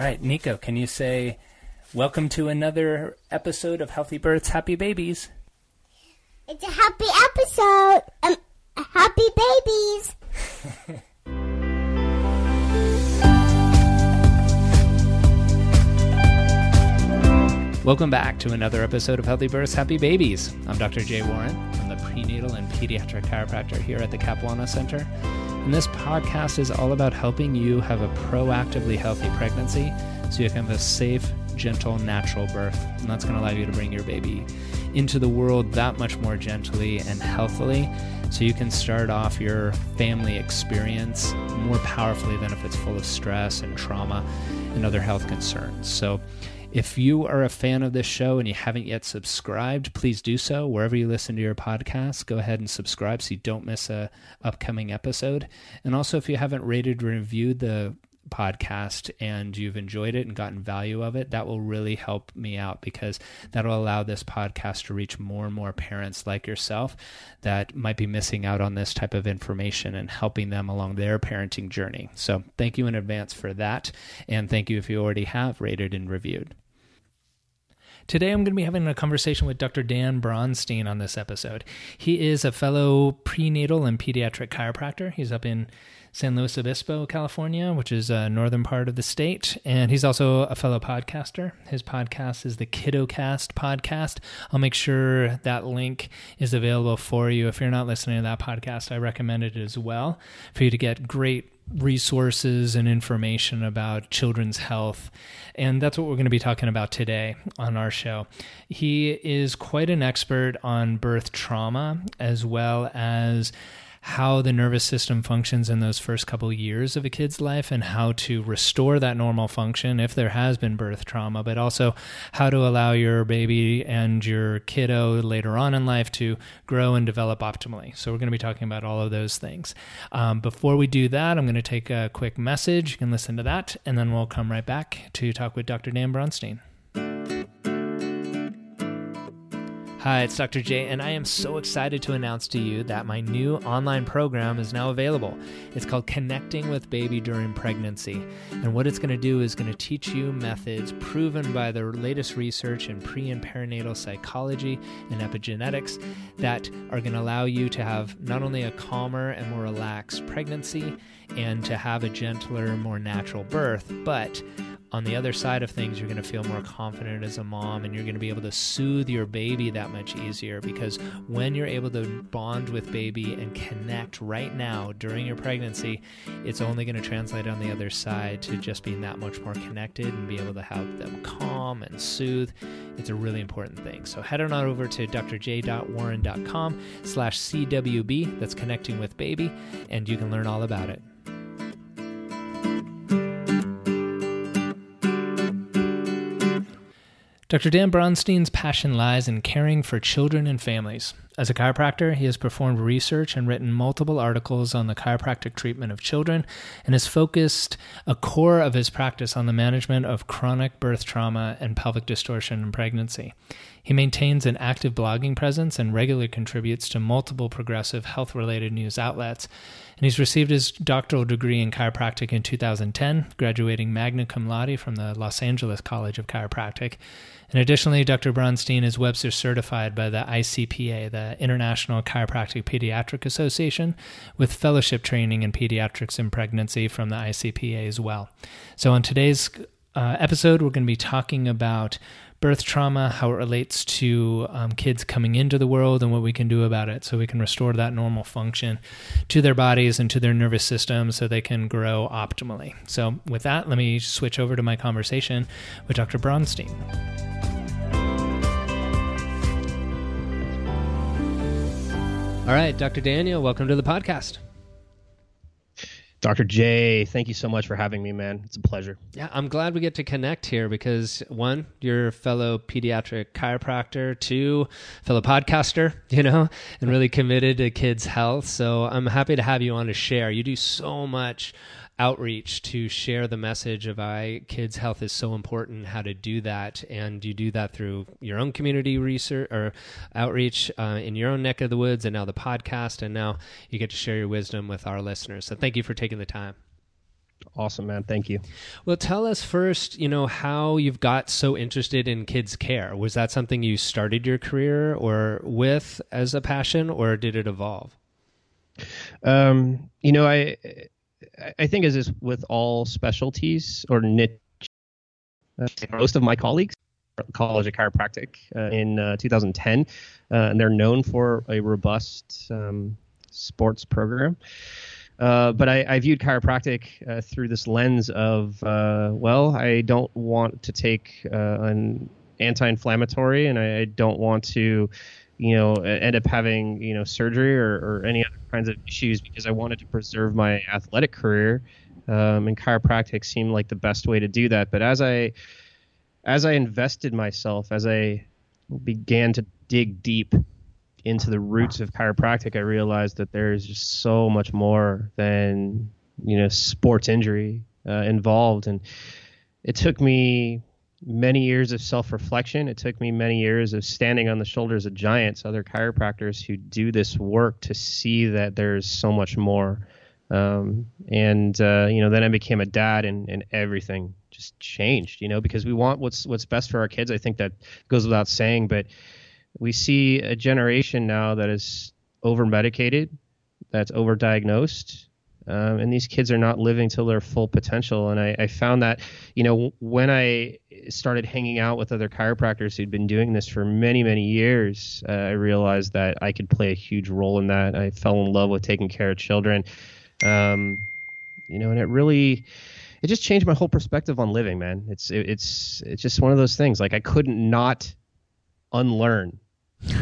All right, Nico, can you say welcome to another episode of Healthy Births, Happy Babies? It's a happy episode. Um, happy babies. Welcome back to another episode of Healthy Births, Happy Babies. I'm Dr. Jay Warren. I'm the prenatal and pediatric chiropractor here at the Capuana Center. And this podcast is all about helping you have a proactively healthy pregnancy so you can have a safe, gentle, natural birth. And that's going to allow you to bring your baby into the world that much more gently and healthily so you can start off your family experience more powerfully than if it's full of stress and trauma and other health concerns. So, if you are a fan of this show and you haven't yet subscribed, please do so wherever you listen to your podcast. Go ahead and subscribe so you don't miss a upcoming episode. And also, if you haven't rated or reviewed the podcast and you've enjoyed it and gotten value of it, that will really help me out because that'll allow this podcast to reach more and more parents like yourself that might be missing out on this type of information and helping them along their parenting journey. So, thank you in advance for that. And thank you if you already have rated and reviewed. Today, I'm going to be having a conversation with Dr. Dan Bronstein on this episode. He is a fellow prenatal and pediatric chiropractor. He's up in San Luis Obispo, California, which is a northern part of the state. And he's also a fellow podcaster. His podcast is the KiddoCast podcast. I'll make sure that link is available for you. If you're not listening to that podcast, I recommend it as well for you to get great resources and information about children's health. And that's what we're going to be talking about today on our show. He is quite an expert on birth trauma as well as how the nervous system functions in those first couple years of a kid's life and how to restore that normal function if there has been birth trauma, but also how to allow your baby and your kiddo later on in life to grow and develop optimally. So, we're going to be talking about all of those things. Um, before we do that, I'm going to take a quick message. You can listen to that, and then we'll come right back to talk with Dr. Dan Bronstein. Hi, it's Dr. J, and I am so excited to announce to you that my new online program is now available. It's called Connecting with Baby During Pregnancy. And what it's going to do is going to teach you methods proven by the latest research in pre and perinatal psychology and epigenetics that are going to allow you to have not only a calmer and more relaxed pregnancy and to have a gentler, more natural birth, but on the other side of things, you're going to feel more confident as a mom and you're going to be able to soothe your baby that much easier because when you're able to bond with baby and connect right now during your pregnancy, it's only going to translate on the other side to just being that much more connected and be able to help them calm and soothe. It's a really important thing. So head on over to drj.warren.com slash CWB, that's connecting with baby, and you can learn all about it. Dr. Dan Bronstein's passion lies in caring for children and families. As a chiropractor, he has performed research and written multiple articles on the chiropractic treatment of children and has focused a core of his practice on the management of chronic birth trauma and pelvic distortion in pregnancy. He maintains an active blogging presence and regularly contributes to multiple progressive health related news outlets. And he's received his doctoral degree in chiropractic in 2010, graduating magna cum laude from the Los Angeles College of Chiropractic. And additionally, Dr. Bronstein is Webster certified by the ICPA, the International Chiropractic Pediatric Association, with fellowship training in pediatrics and pregnancy from the ICPA as well. So, on today's uh, episode, we're going to be talking about birth trauma, how it relates to um, kids coming into the world, and what we can do about it so we can restore that normal function to their bodies and to their nervous system so they can grow optimally. So, with that, let me switch over to my conversation with Dr. Bronstein. All right, Dr. Daniel, welcome to the podcast. Dr. J, thank you so much for having me, man. It's a pleasure. Yeah, I'm glad we get to connect here because one, you're a fellow pediatric chiropractor, two, fellow podcaster, you know, and really committed to kids' health. So I'm happy to have you on to share. You do so much outreach to share the message of I kids' health is so important, how to do that, and you do that through your own community research or outreach uh, in your own neck of the woods, and now the podcast, and now you get to share your wisdom with our listeners. So thank you for taking the time. Awesome, man. Thank you. Well, tell us first, you know, how you've got so interested in kids' care. Was that something you started your career or with as a passion, or did it evolve? Um, you know, I I think as is with all specialties or niche, uh, most of my colleagues College of Chiropractic uh, in uh, 2010, uh, and they're known for a robust um, sports program. Uh, but I, I, viewed chiropractic uh, through this lens of, well, I don't want to take an anti-inflammatory, and I, I, don't want to, you know, end up having you know surgery or, or, any other kinds of issues because I wanted to preserve my athletic career. Um, and chiropractic seemed like the best way to do that. But as I as I invested myself, as I began to dig deep into the roots of chiropractic, I realized that there's just so much more than you know sports injury uh, involved, and it took me many years of self-reflection. It took me many years of standing on the shoulders of giants, other chiropractors who do this work, to see that there's so much more. Um, and uh, you know, then I became a dad, and, and everything just changed. You know, because we want what's what's best for our kids. I think that goes without saying, but we see a generation now that is over medicated, that's overdiagnosed, um, and these kids are not living to their full potential. And I, I, found that, you know, when I started hanging out with other chiropractors who'd been doing this for many, many years, uh, I realized that I could play a huge role in that. I fell in love with taking care of children, um, you know, and it really. It just changed my whole perspective on living, man. It's it, it's it's just one of those things. Like I couldn't not unlearn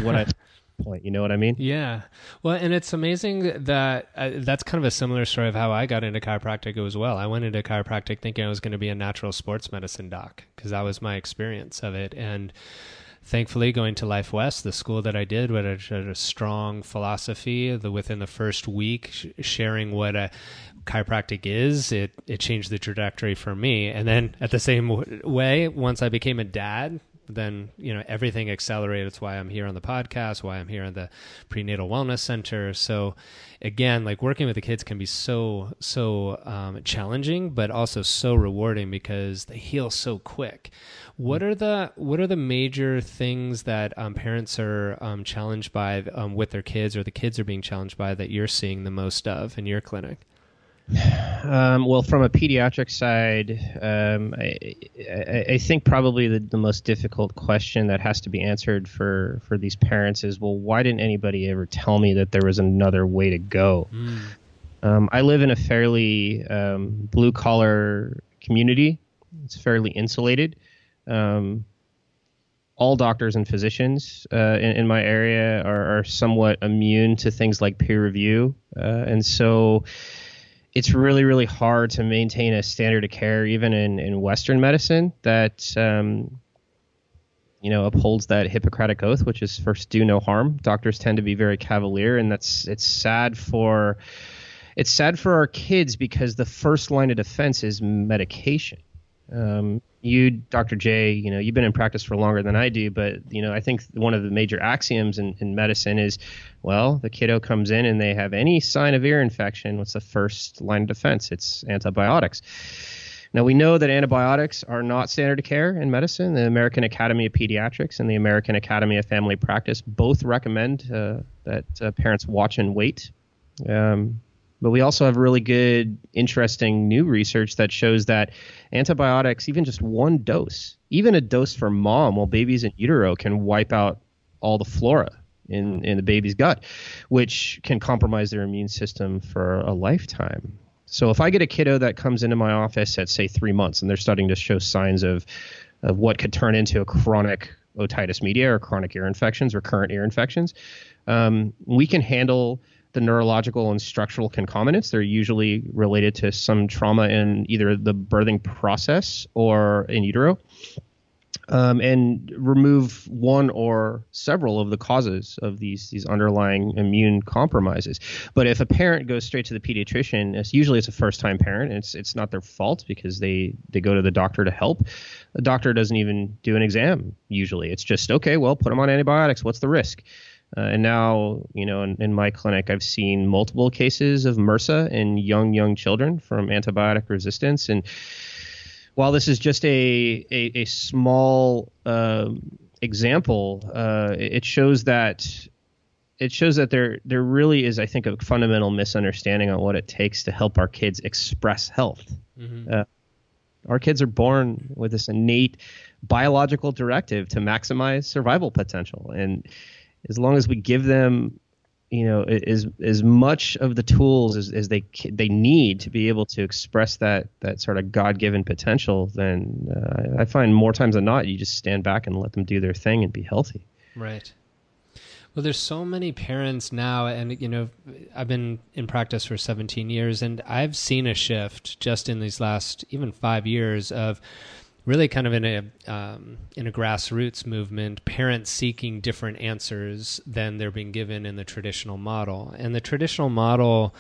what I point. You know what I mean? Yeah. Well, and it's amazing that uh, that's kind of a similar story of how I got into chiropractic as well. I went into chiropractic thinking I was going to be a natural sports medicine doc because that was my experience of it. And thankfully, going to Life West, the school that I did, with a, strong philosophy, the, within the first week, sh- sharing what a chiropractic is, it it changed the trajectory for me. And then at the same w- way, once I became a dad, then you know everything accelerated. It's why I'm here on the podcast, why I'm here in the prenatal wellness center. So again, like working with the kids can be so so um, challenging, but also so rewarding because they heal so quick. What are the what are the major things that um, parents are um, challenged by um, with their kids, or the kids are being challenged by that you're seeing the most of in your clinic? Um, well, from a pediatric side, um, I, I, I, think probably the, the, most difficult question that has to be answered for, for these parents is, well, why didn't anybody ever tell me that there was another way to go? Mm. Um, I live in a fairly um, blue collar community. It's fairly insulated. Um, all doctors and physicians uh, in, in, my area are, are, somewhat immune to things like peer review, uh, and so it's really really hard to maintain a standard of care even in, in western medicine that um, you know upholds that hippocratic oath which is first do no harm. Doctors tend to be very cavalier and that's it's sad for it's sad for our kids because the first line of defense is medication um, you, Dr. J, you know, you've been in practice for longer than I do, but you know, I think one of the major axioms in, in medicine is, well, the kiddo comes in and they have any sign of ear infection. What's the first line of defense? It's antibiotics. Now we know that antibiotics are not standard of care in medicine. The American Academy of Pediatrics and the American Academy of Family Practice both recommend uh, that uh, parents watch and wait. Um, but we also have really good, interesting new research that shows that antibiotics, even just one dose, even a dose for mom while baby's in utero, can wipe out all the flora in, in the baby's gut, which can compromise their immune system for a lifetime. So if I get a kiddo that comes into my office at say three months and they're starting to show signs of of what could turn into a chronic otitis media or chronic ear infections or current ear infections, um, we can handle the neurological and structural concomitants. They're usually related to some trauma in either the birthing process or in utero. Um, and remove one or several of the causes of these these underlying immune compromises. But if a parent goes straight to the pediatrician, it's usually it's a first time parent. And it's it's not their fault because they they go to the doctor to help. The doctor doesn't even do an exam usually. It's just okay. Well, put them on antibiotics. What's the risk? Uh, and now, you know, in, in, my clinic, I've seen multiple cases of MRSA in young, young children from antibiotic resistance. And while this is just a a, a small uh, example, uh, it shows that it shows that there there really is, I think, a fundamental misunderstanding on what it takes to help our kids express health. Mm-hmm. Uh, our kids are born with this innate biological directive to maximize survival potential, and as long as we give them you know as as much of the tools as, as they they need to be able to express that that sort of god-given potential then uh, i find more times than not you just stand back and let them do their thing and be healthy. Right. Well there's so many parents now and you know i've been in practice for 17 years and i've seen a shift just in these last even 5 years of really kind of in a um, in a grassroots movement, parents seeking different answers than they're being given in the traditional model, and the traditional model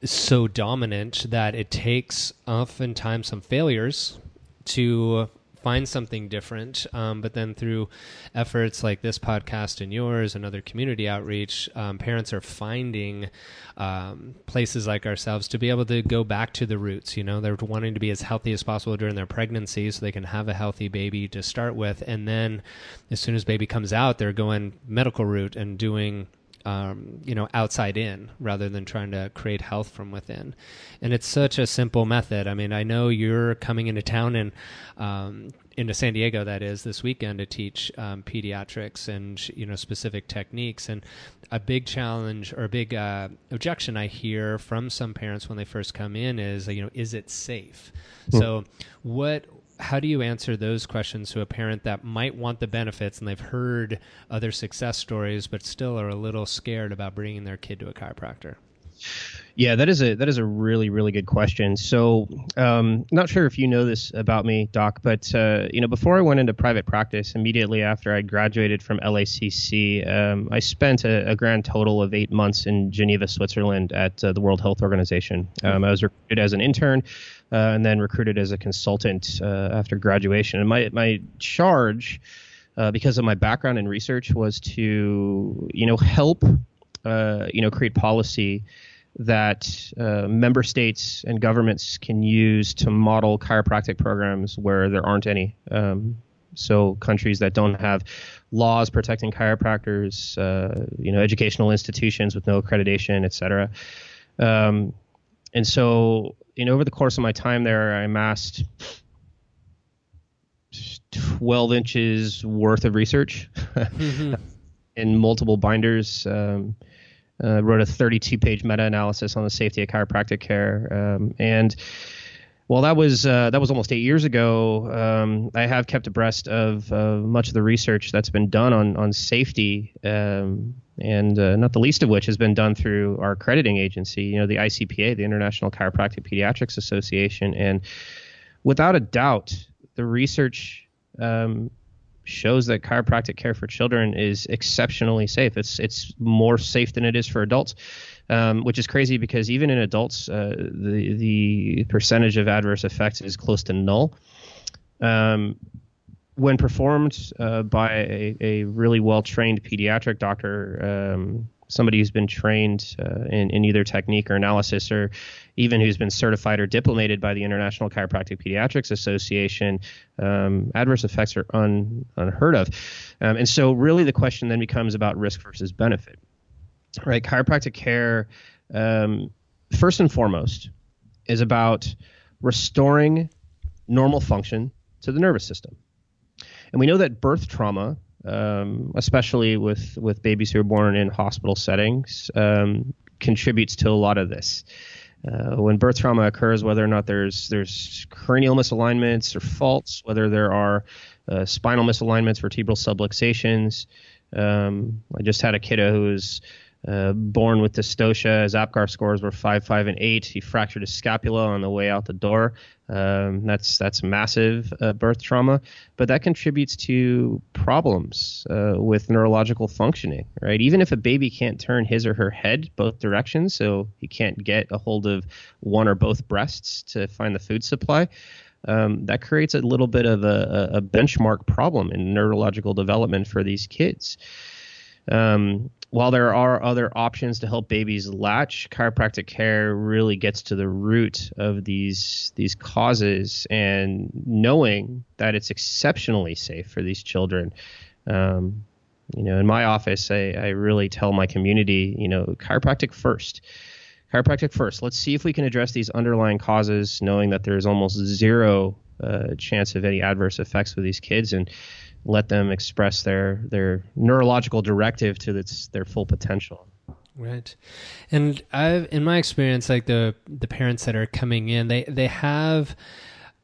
is so dominant that it takes oftentimes some failures to find something different. Um, but then through efforts like this podcast and yours and other community outreach, um, parents are finding um, places like ourselves to be able to go back to the roots. You know, they're wanting to be as healthy as possible during their pregnancy so they can have a healthy baby to start with. And then as soon as baby comes out, they're going medical route and doing um, you know, outside in rather than trying to create health from within. And it's such a simple method. I mean, I know you're coming into town and um, into San Diego, that is, this weekend to teach um, pediatrics and you know specific techniques. And a big challenge or a big uh, objection I hear from some parents when they first come in is, you know, is it safe? Mm. So, what how do you answer those questions to a parent that might want the benefits and they've heard other success stories but still are a little scared about bringing their kid to a chiropractor? Yeah, that is a that is a really really good question. So, um, not sure if you know this about me, Doc, but uh, you know, before I went into private practice, immediately after I graduated from LACC, um, I spent a, a, grand total of eight months in Geneva, Switzerland, at uh, the World Health Organization. Um, I was recruited as an intern uh, and then recruited as a consultant uh, after graduation. And my my charge, uh, because of my background in research, was to you know help uh, you know create policy that uh, member states and governments can use to model chiropractic programs where there aren't any. Um, so countries that don't have laws protecting chiropractors, uh, you know, educational institutions with no accreditation, et cetera. Um, and so know, over the course of my time there, I amassed 12 inches worth of research mm-hmm. in multiple binders. Um, uh, wrote a 32 page meta analysis on the safety of chiropractic care. Um, and well, that was uh, that was almost eight years ago. Um, I have kept abreast of uh, much of the research that's been done on on safety um, and uh, not the least of which has been done through our accrediting agency, you know, the ICPA, the International Chiropractic Pediatrics Association. And without a doubt, the research um, shows that chiropractic care for children is exceptionally safe. It's it's more safe than it is for adults, um, which is crazy because even in adults, uh, the the percentage of adverse effects is close to null. Um, when performed uh, by a, a, really well trained pediatric doctor, um, somebody who's been trained uh, in, in, either technique or analysis, or even who's been certified or diplomated by the International Chiropractic Pediatrics Association, um, adverse effects are un, unheard of. Um, and so, really, the question then becomes about risk versus benefit. Right? Chiropractic care, um, first and foremost, is about restoring normal function to the nervous system. And we know that birth trauma, um, especially with, with babies who are born in hospital settings, um, contributes to a lot of this. Uh, when birth trauma occurs, whether or not there's there's cranial misalignments or faults, whether there are uh, spinal misalignments, vertebral subluxations. Um, I just had a kiddo who was uh, born with dystocia. His APGAR scores were five, five, and eight. He fractured his scapula on the way out the door. Um, that's that's massive uh, birth trauma, but that contributes to problems uh, with neurological functioning. Right, even if a baby can't turn his or her head both directions, so he can't get a hold of one or both breasts to find the food supply. Um, that creates a little bit of a, a benchmark problem in neurological development for these kids. Um, while there are other options to help babies latch, chiropractic care really gets to the root of these these causes, and knowing that it's exceptionally safe for these children. Um, you know, in my office, I, I really tell my community, you know, chiropractic first. Chiropractic first. Let's see if we can address these underlying causes, knowing that there's almost zero uh, chance of any adverse effects with these kids, and let them express their their neurological directive to its their full potential. Right, and I've in my experience, like the the parents that are coming in, they they have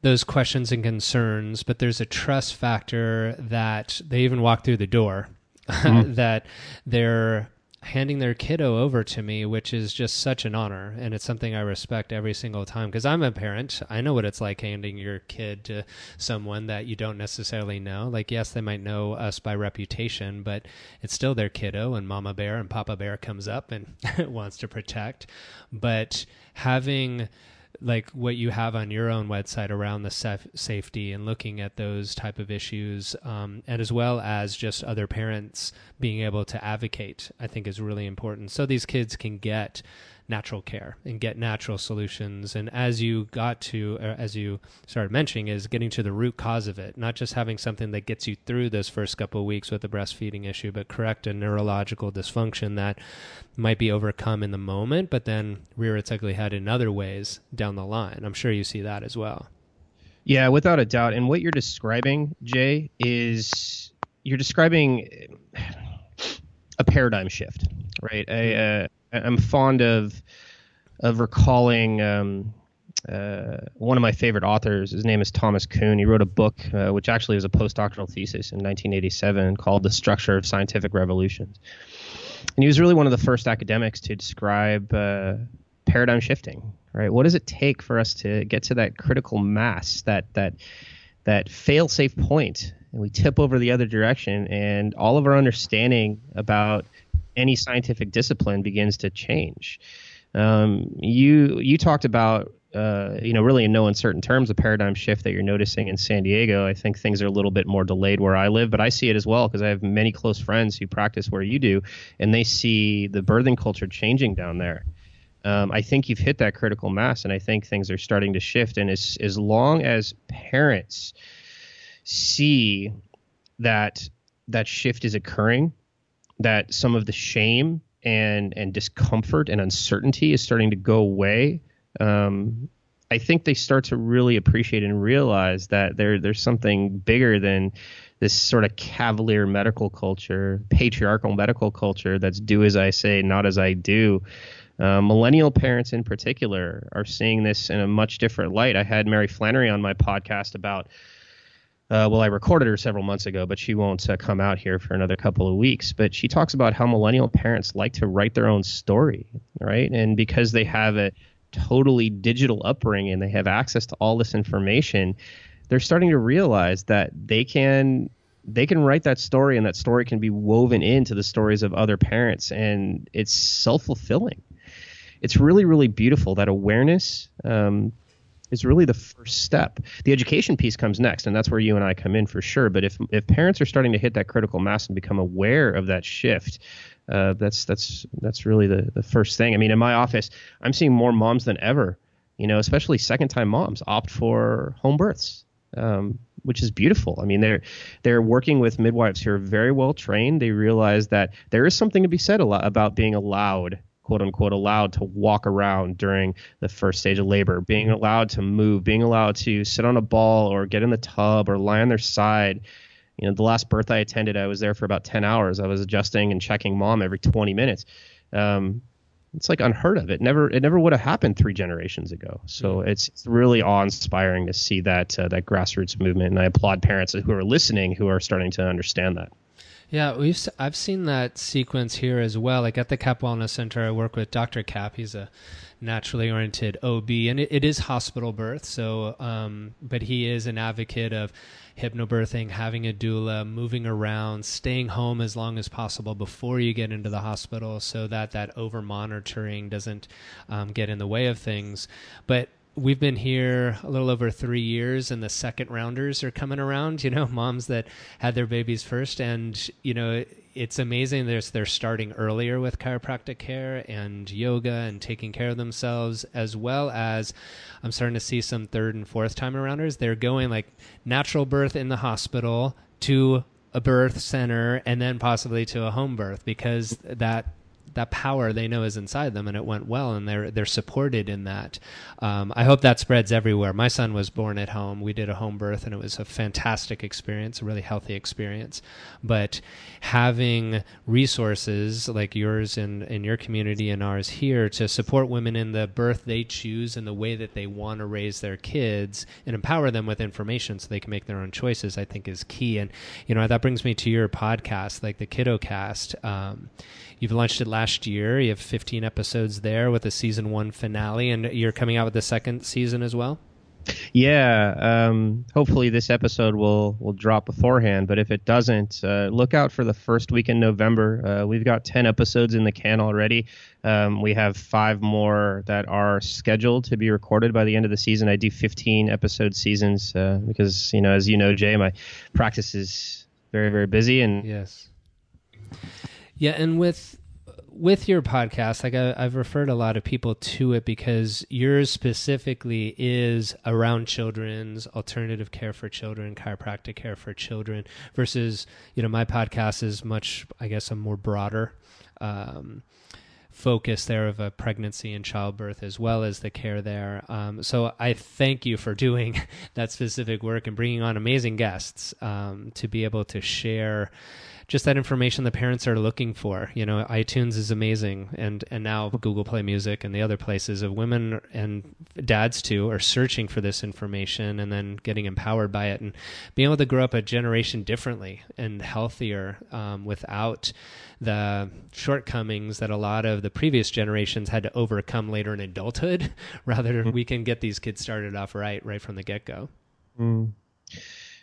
those questions and concerns, but there's a trust factor that they even walk through the door, mm-hmm. that they're handing their kiddo over to me, which is just such an honor. And it's something I respect every single time because I'm a parent. I know what it's like handing your kid to someone that you don't necessarily know. Like, yes, they might know us by reputation, but it's still their kiddo, and Mama Bear and Papa Bear comes up and wants to protect. But having like what you have on your own website around the saf- safety and looking at those type of issues um, and as well as just other parents being able to advocate i think is really important. So these kids can get natural care and get natural solutions. And as you got to, as you started mentioning, is getting to the root cause of it, not just having something that gets you through those first couple of weeks with the breastfeeding issue, but correct a neurological dysfunction that might be overcome in the moment, but then rear its ugly head in other ways down the line. I'm sure you see that as well. Yeah, without a doubt. And what you're describing, Jay, is you're describing a paradigm shift, right? A, I'm fond of of recalling um, uh, one of my favorite authors. His name is Thomas Kuhn. He wrote a book, uh, which actually was a postdoctoral thesis in 1987, called "The Structure of Scientific Revolutions." And he was really one of the first academics to describe uh, paradigm shifting. Right? What does it take for us to get to that critical mass, that that that fail-safe point, and we tip over the other direction, and all of our understanding about any scientific discipline begins to change. Um, you you talked about uh, you know really in no uncertain terms a paradigm shift that you're noticing in San Diego. I think things are a little bit more delayed where I live, but I see it as well because I have many close friends who practice where you do, and they see the birthing culture changing down there. Um, I think you've hit that critical mass, and I think things are starting to shift. And as as long as parents see that that shift is occurring that some of the shame and and discomfort and uncertainty is starting to go away. Um, I think they start to really appreciate and realize that there there's something bigger than this sort of cavalier medical culture, patriarchal medical culture that's do as I say, not as I do. Uh, millennial parents in particular are seeing this in a much different light. I had Mary Flannery on my podcast about uh, well, I recorded her several months ago, but she won't uh, come out here for another couple of weeks. But she talks about how millennial parents like to write their own story, right? And because they have a totally digital upbringing, and they have access to all this information. They're starting to realize that they can they can write that story, and that story can be woven into the stories of other parents, and it's self fulfilling. It's really, really beautiful that awareness. Um, is really the first step. The education piece comes next, and that's where you and I come in for sure. But if if parents are starting to hit that critical mass and become aware of that shift, uh, that's that's that's really the the first thing. I mean, in my office, I'm seeing more moms than ever. You know, especially second time moms opt for home births. Um, which is beautiful. I mean, they're they're working with midwives who are very well trained. They realize that there is something to be said a lot about being allowed quote unquote allowed to walk around during the first stage of labor, being allowed to move, being allowed to sit on a ball or get in the tub or lie on their side. You know, the last birth I attended, I was there for about 10 hours. I was adjusting and checking mom every 20 minutes. Um, it's like unheard of. It never it never would have happened three generations ago. So it's, it's really awe inspiring to see that uh, that grassroots movement, and I applaud parents who are listening who are starting to understand that. Yeah, we've I've seen that sequence here as well. Like at the Cap Wellness Center, I work with Dr. Cap. He's a naturally oriented OB, and it, it is hospital birth. So, um, but he is an advocate of hypnobirthing, having a doula, moving around, staying home as long as possible before you get into the hospital, so that that over monitoring doesn't um, get in the way of things. But we've been here a little over three years and the second rounders are coming around you know moms that had their babies first and you know it's amazing. There's they're starting earlier with chiropractic care and yoga and taking care of themselves, as well as I'm starting to see some third and fourth time arounders. They're going like natural birth in the hospital to a birth center and then possibly to a home birth because that that power they know is inside them and it went well and they're they're supported in that. Um, I hope that spreads everywhere. My son was born at home. We did a home birth and it was a fantastic experience, a really healthy experience. But having resources like yours in, in your community and ours here to support women in the birth they choose and the way that they want to raise their kids and empower them with information so they can make their own choices, I think is key. And, you know, that brings me to your podcast, like the KiddoCast. Um, You've launched it last year. You have 15 episodes there with a season one finale, and you're coming out with the second season as well. Yeah, um, hopefully this episode will will drop beforehand. But if it doesn't, uh, look out for the first week in November. Uh, we've got ten episodes in the can already. Um, we have five more that are scheduled to be recorded by the end of the season. I do fifteen episode seasons uh, because you know, as you know, Jay, my practice is very very busy, and yes. Yeah, and with with your podcast, like I, have referred a lot of people to it because yours specifically is around children's alternative care for children, chiropractic care for children, versus you know my podcast is much, I guess, a more broader. Um, focus there of a pregnancy and childbirth as well as the care there. Um, so I thank you for doing that specific work and bringing on amazing guests um, to be able to share just that information the parents are looking for. You know, iTunes is amazing, and and now Google Play Music and the other places of women and dads too are searching for this information and then getting empowered by it and being able to grow up a generation differently and healthier um, without the shortcomings that a lot of the previous generations had to overcome later in adulthood. Rather, mm-hmm. we can get these kids started off right right from the get go. Mm.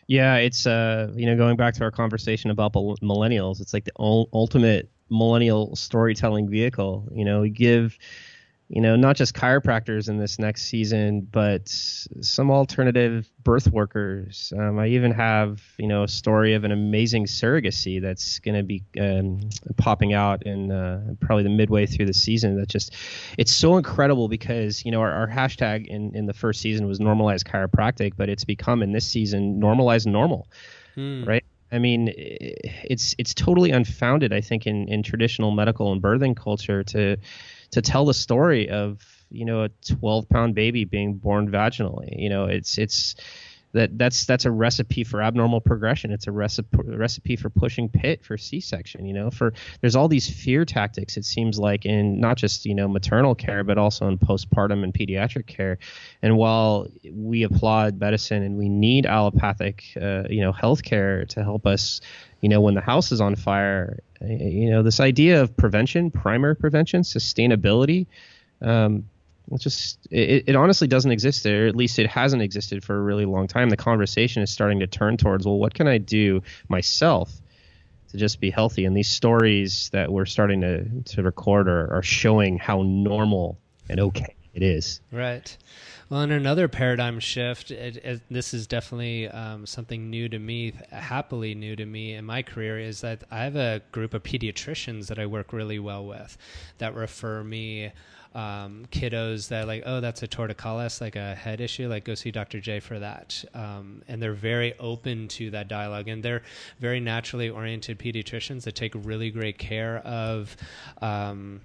Yeah, it's uh, you know, going back to our conversation about millennials, it's like the ultimate millennial storytelling vehicle. You know, we give you know, not just chiropractors in this next season, but some alternative birth workers. Um, I even have, you know, a story of an amazing surrogacy that's going to be um, popping out in uh, probably the midway through the season. That just, it's so incredible because, you know, our, our hashtag in, in the first season was normalized chiropractic, but it's become in this season normalized normal, hmm. right? I mean, it's it's totally unfounded, I think, in, in traditional medical and birthing culture to to tell the story of you know a 12 pound baby being born vaginally. You know it's it's that that's that's a recipe for abnormal progression. It's a recipe recipe for pushing pit for c-section you know for there's all these fear tactics it seems like in not just you know maternal care but also in postpartum and pediatric care. And while we applaud medicine and we need allopathic uh, you know healthcare to help us you know when the house is on fire you know this idea of prevention primary prevention sustainability um, it just it, it honestly doesn't exist there. At least it hasn't existed for a really long time. The conversation is starting to turn towards well what can i do myself to just be healthy? And these stories that we're starting to, to record are, are showing how normal and okay it is. Right well, and another paradigm shift, it, it, this is definitely um, something new to me, happily new to me in my career, is that I have a group of pediatricians that I work really well with that refer me um, kiddos that like, oh, that's a torticollis, like a head issue, like go see Dr. J for that. Um, and they're very open to that dialogue, and they're very naturally oriented pediatricians that take really great care of. Um,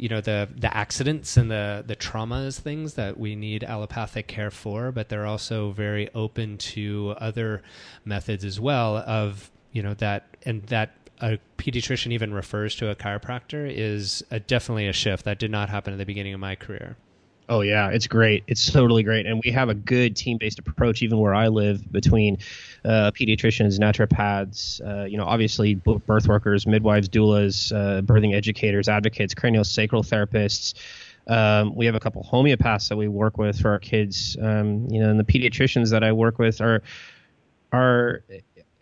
you know the the accidents and the the traumas things that we need allopathic care for but they're also very open to other methods as well of you know that and that a pediatrician even refers to a chiropractor is a, definitely a shift that did not happen at the beginning of my career Oh yeah, it's great. It's totally great, and we have a good team-based approach even where I live between uh, pediatricians, naturopaths, uh, you know, obviously birth workers, midwives, doulas, uh, birthing educators, advocates, craniosacral therapists. Um, we have a couple homeopaths that we work with for our kids. Um, you know, and the pediatricians that I work with are are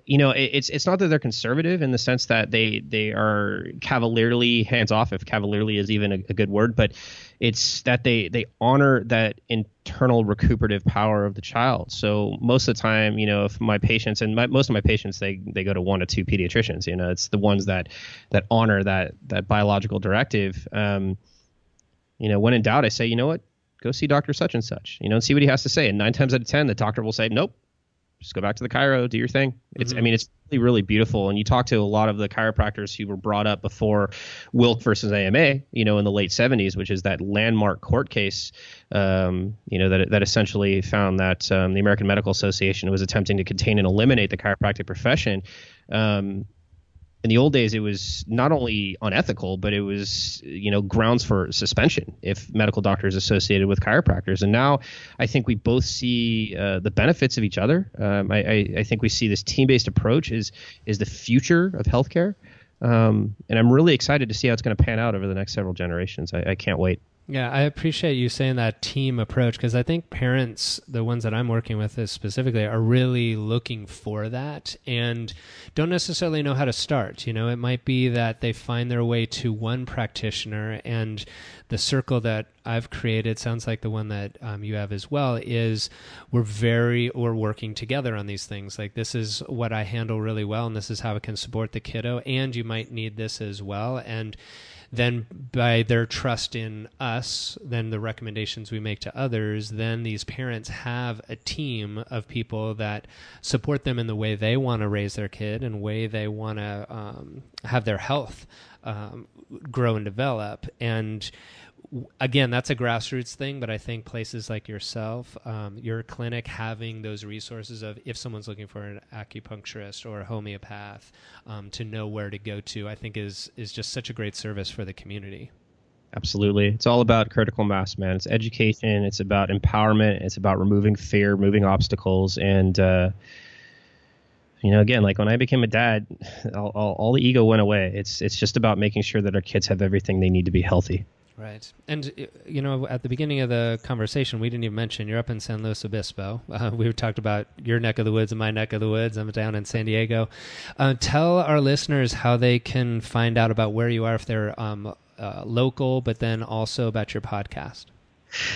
you know, it, it's it's not that they're conservative in the sense that they they are cavalierly hands off, if cavalierly is even a, a good word, but it's that they they honor that internal recuperative power of the child. So most of the time, you know, if my patients and my, most of my patients they they go to one or two pediatricians. You know, it's the ones that that honor that that biological directive. Um, you know, when in doubt, I say, you know what, go see Doctor Such and Such. You know, and see what he has to say. And nine times out of ten, the doctor will say, nope, just go back to the chiro, do your thing. It's, mm-hmm. I mean, it's really, really beautiful. And you talk to a lot of the chiropractors who were brought up before Wilk versus AMA, you know, in the late 70s, which is that landmark court case, um, you know, that, that essentially found that um, the American Medical Association was attempting to contain and eliminate the chiropractic profession. Um, in the old days it was not only unethical but it was you know grounds for suspension if medical doctors associated with chiropractors. And now i think we both see uh, the benefits of each other. Um, I, I, I, think we see this team-based approach is is the future of healthcare. Um, and i'm really excited to see how it's going to pan out over the next several generations. I, I can't wait yeah, I appreciate you saying that team approach because I think parents, the ones that I'm working with specifically, are really looking for that and don't necessarily know how to start. You know, it might be that they find their way to one practitioner and the circle that I've created sounds like the one that um, you have as well is we're very we're working together on these things like this is what I handle really well and this is how it can support the kiddo and you might need this as well and then by their trust in us, then the recommendations we make to others, then these parents have a team of people that support them in the way they want to raise their kid and way they want to um, have their health um, grow and develop. And again, that's a grassroots thing, but I think places like yourself, um, your clinic, having those resources of if someone's looking for an acupuncturist or a homeopath um, to know where to go to, I think is is just such a great service for the community. Absolutely. It's all about critical mass, man. It's education. It's about empowerment. It's about removing fear, moving obstacles, and uh, you know, again, like when I became a dad, all, all, all the ego went away. It's it's just about making sure that our kids have everything they need to be healthy. Right. And, you know, at the beginning of the conversation, we didn't even mention you're up in San Luis Obispo. Uh, we talked about your neck of the woods and my neck of the woods. I'm down in San Diego. Uh, tell our listeners how they can find out about where you are if they're um, uh, local, but then also about your podcast.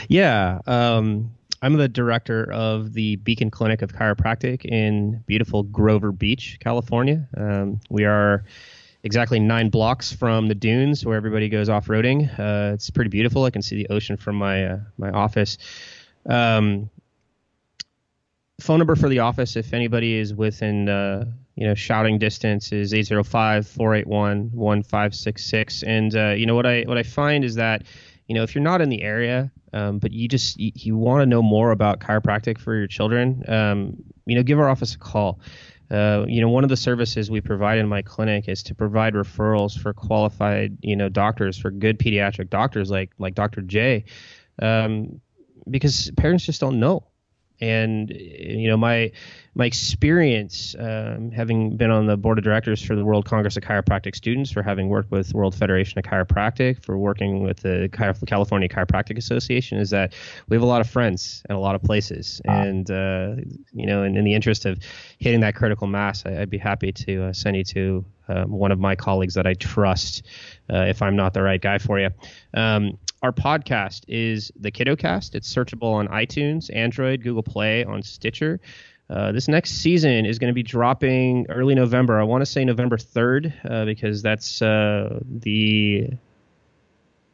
Yeah. Um, I'm the director of the Beacon Clinic of Chiropractic in beautiful Grover Beach, California. Um, we are exactly nine blocks from the dunes where everybody goes off roading. Uh, it's pretty beautiful. I can see the ocean from my uh, my office. Um, phone number for the office if anybody is within uh, you know shouting distance is 805-481-1566 and uh, you know what I what I find is that you know if you're not in the area um, but you just you, you want to know more about chiropractic for your children um, you know give our office a call uh, you know, one of the services we provide in my clinic is to provide referrals for qualified, you know, doctors for good pediatric doctors like like Dr. J, um, because parents just don't know and you know my my experience um, having been on the board of directors for the World Congress of Chiropractic Students, for having worked with World Federation of Chiropractic, for working with the California Chiropractic Association, is that we have a lot of friends in a lot of places, and uh, you know, in, in, the interest of hitting that critical mass, I, would be happy to uh, send you to um, one of my colleagues that I trust uh, if I'm not the right guy for you. Um, our podcast is the KiddoCast. It's searchable on iTunes, Android, Google Play, on Stitcher. Uh, this next season is going to be dropping early November. I want to say November 3rd uh, because that's uh, the.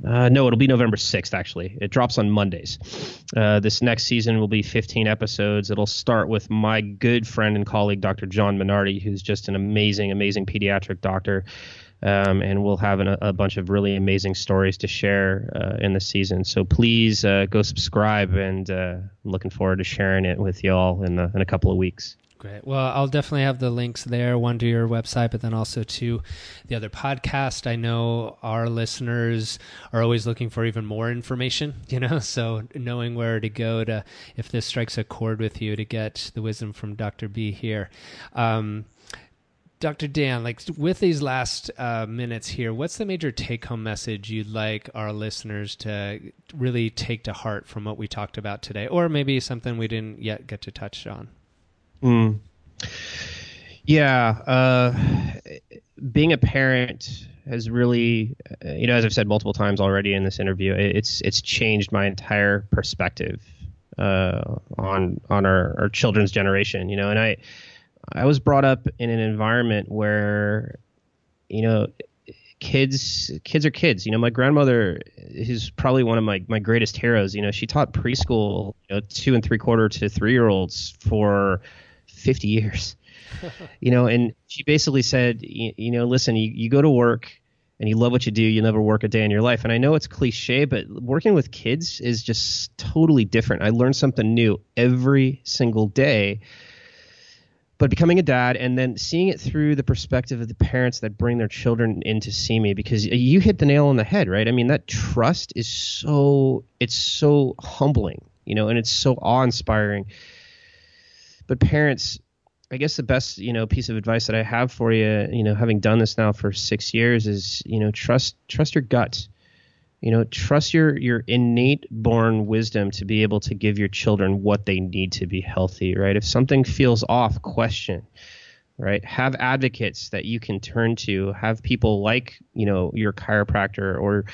Uh, no, it'll be November 6th, actually. It drops on Mondays. Uh, this next season will be 15 episodes. It'll start with my good friend and colleague, Dr. John Minardi, who's just an amazing, amazing pediatric doctor um, and we'll have an, a bunch of really amazing stories to share uh, in the season. So please uh, go subscribe, and uh, I'm looking forward to sharing it with y'all in, in a couple of weeks. Great. Well, I'll definitely have the links there, one to your website, but then also to the other podcast. I know our listeners are always looking for even more information, you know, so knowing where to go to, if this strikes a chord with you, to get the wisdom from Dr. B here. Um, Dr. Dan, like with these last uh, minutes here, what's the major take home message you'd like our listeners to really take to heart from what we talked about today? Or maybe something we didn't yet get to touch on? Mm. Yeah, uh, being a parent has really, you know, as I've said multiple times already in this interview, it's it's changed my entire perspective uh, on on our, our children's generation. You know, and I I was brought up in an environment where, you know, kids kids are kids. You know, my grandmother is probably one of my my greatest heroes. You know, she taught preschool, you know, two and three quarter to three year olds for fifty years. you know, and she basically said, you, you know, listen, you, you go to work and you love what you do, you never work a day in your life. And I know it's cliche, but working with kids is just totally different. I learn something new every single day. But becoming a dad and then seeing it through the perspective of the parents that bring their children in to see me, because you hit the nail on the head, right? I mean, that trust is so it's so humbling, you know, and it's so awe inspiring. But parents, I guess the best, you know, piece of advice that I have for you, you know, having done this now for six years is, you know, trust trust your gut. You know, trust your your innate born wisdom to be able to give your children what they need to be healthy, right? If something feels off, question. Right? Have advocates that you can turn to. Have people like, you know, your chiropractor or,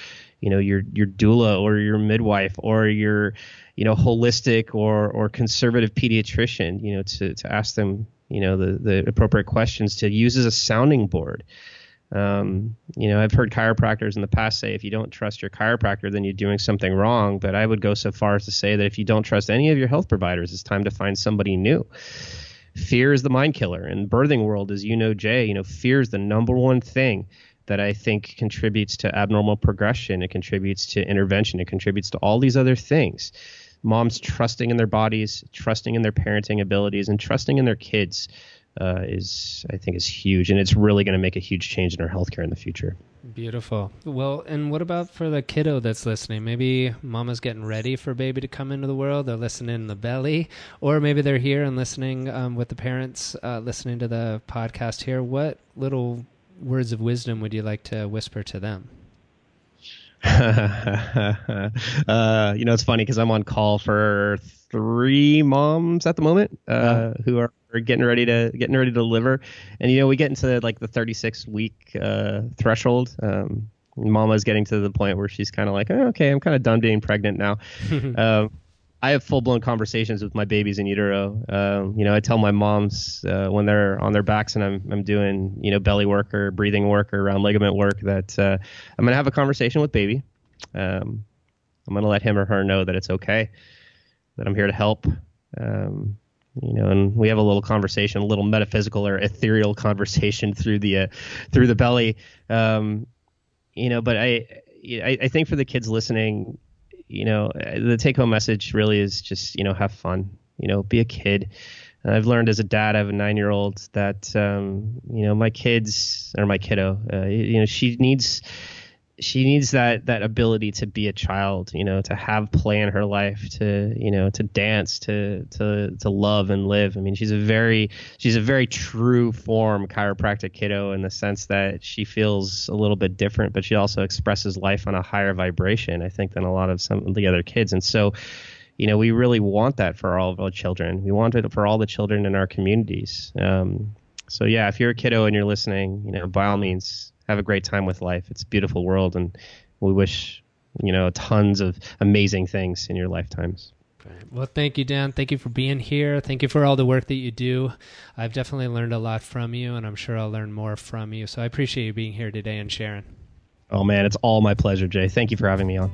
you know, your your doula or your midwife or your, you know, holistic or or conservative pediatrician, you know, to to ask them you know the the appropriate questions to use as a sounding board. Um, you know, I've heard chiropractors in the past say if you don't trust your chiropractor, then you're doing something wrong. But I would go so far as to say that if you don't trust any of your health providers, it's time to find somebody new. Fear is the mind killer. In birthing world, as you know, Jay, you know, fear is the number one thing that I think contributes to abnormal progression. It contributes to intervention. It contributes to all these other things moms trusting in their bodies, trusting in their parenting abilities, and trusting in their kids uh, is, I think, is huge, and it's really going to make a huge change in our healthcare in the future. Beautiful. Well, and what about for the kiddo that's listening? Maybe mama's getting ready for baby to come into the world. They're listening in the belly, or maybe they're here and listening um, with the parents, uh, listening to the podcast here. What little words of wisdom would you like to whisper to them? uh, you know, it's funny because I'm on call for three moms at the moment uh, uh-huh. who are, getting ready to getting ready to deliver, and you know, we get into like the 36 week uh, threshold. Um, Mama's getting to the point where she's kind of like, oh, okay, I'm kind of done being pregnant now. um, I have full blown conversations with my babies in utero. Uh, you know, I tell my moms uh, when they're on their backs and I'm I'm doing you know belly work or breathing work or round ligament work that uh, I'm gonna have a conversation with baby. Um, I'm gonna let him or her know that it's okay, that I'm here to help. Um, you know, and we have a little conversation, a little metaphysical or ethereal conversation through the uh, through the belly. Um, you know, but I, I I think for the kids listening, you know, the take home message really is just, you know, have fun, you know, be a kid. I've learned as a dad, I have a nine year old that, um, you know, my kids or my kiddo, uh, you know, she needs, she needs that that ability to be a child you know to have play in her life to you know to dance to to to love and live. I mean she's a very she's a very true form chiropractic kiddo in the sense that she feels a little bit different but she also expresses life on a higher vibration i think than a lot of some of the other kids. And so you know we really want that for all of our children. We want it for all the children in our communities. Um, so yeah if you're a kiddo and you're listening you know by all means have a great time with life. It's a beautiful world, and we wish you know tons of amazing things in your lifetimes. Well, thank you, Dan. Thank you for being here. Thank you for all the work that you do. I've definitely learned a lot from you, and I'm sure I'll learn more from you. So I appreciate you being here today and sharing. Oh, man, it's all my pleasure, Jay. Thank you for having me on.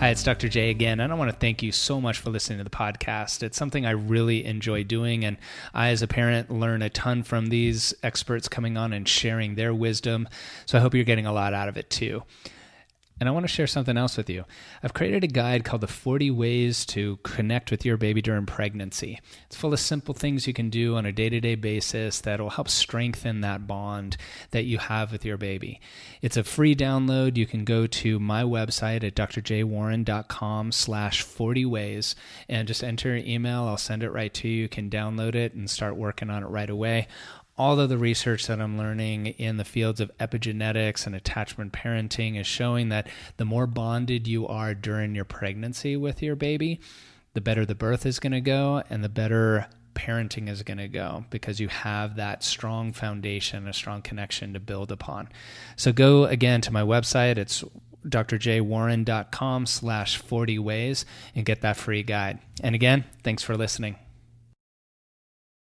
Hi, it's Dr. J again, and I want to thank you so much for listening to the podcast. It's something I really enjoy doing, and I, as a parent, learn a ton from these experts coming on and sharing their wisdom. So I hope you're getting a lot out of it too. And I want to share something else with you. I've created a guide called the 40 Ways to Connect with Your Baby During Pregnancy. It's full of simple things you can do on a day to day basis that will help strengthen that bond that you have with your baby. It's a free download. You can go to my website at drjwarren.com slash 40 ways and just enter your email. I'll send it right to you. You can download it and start working on it right away all of the research that I'm learning in the fields of epigenetics and attachment parenting is showing that the more bonded you are during your pregnancy with your baby, the better the birth is going to go and the better parenting is going to go because you have that strong foundation, a strong connection to build upon. So go again to my website. It's drjwarren.com slash 40 ways and get that free guide. And again, thanks for listening.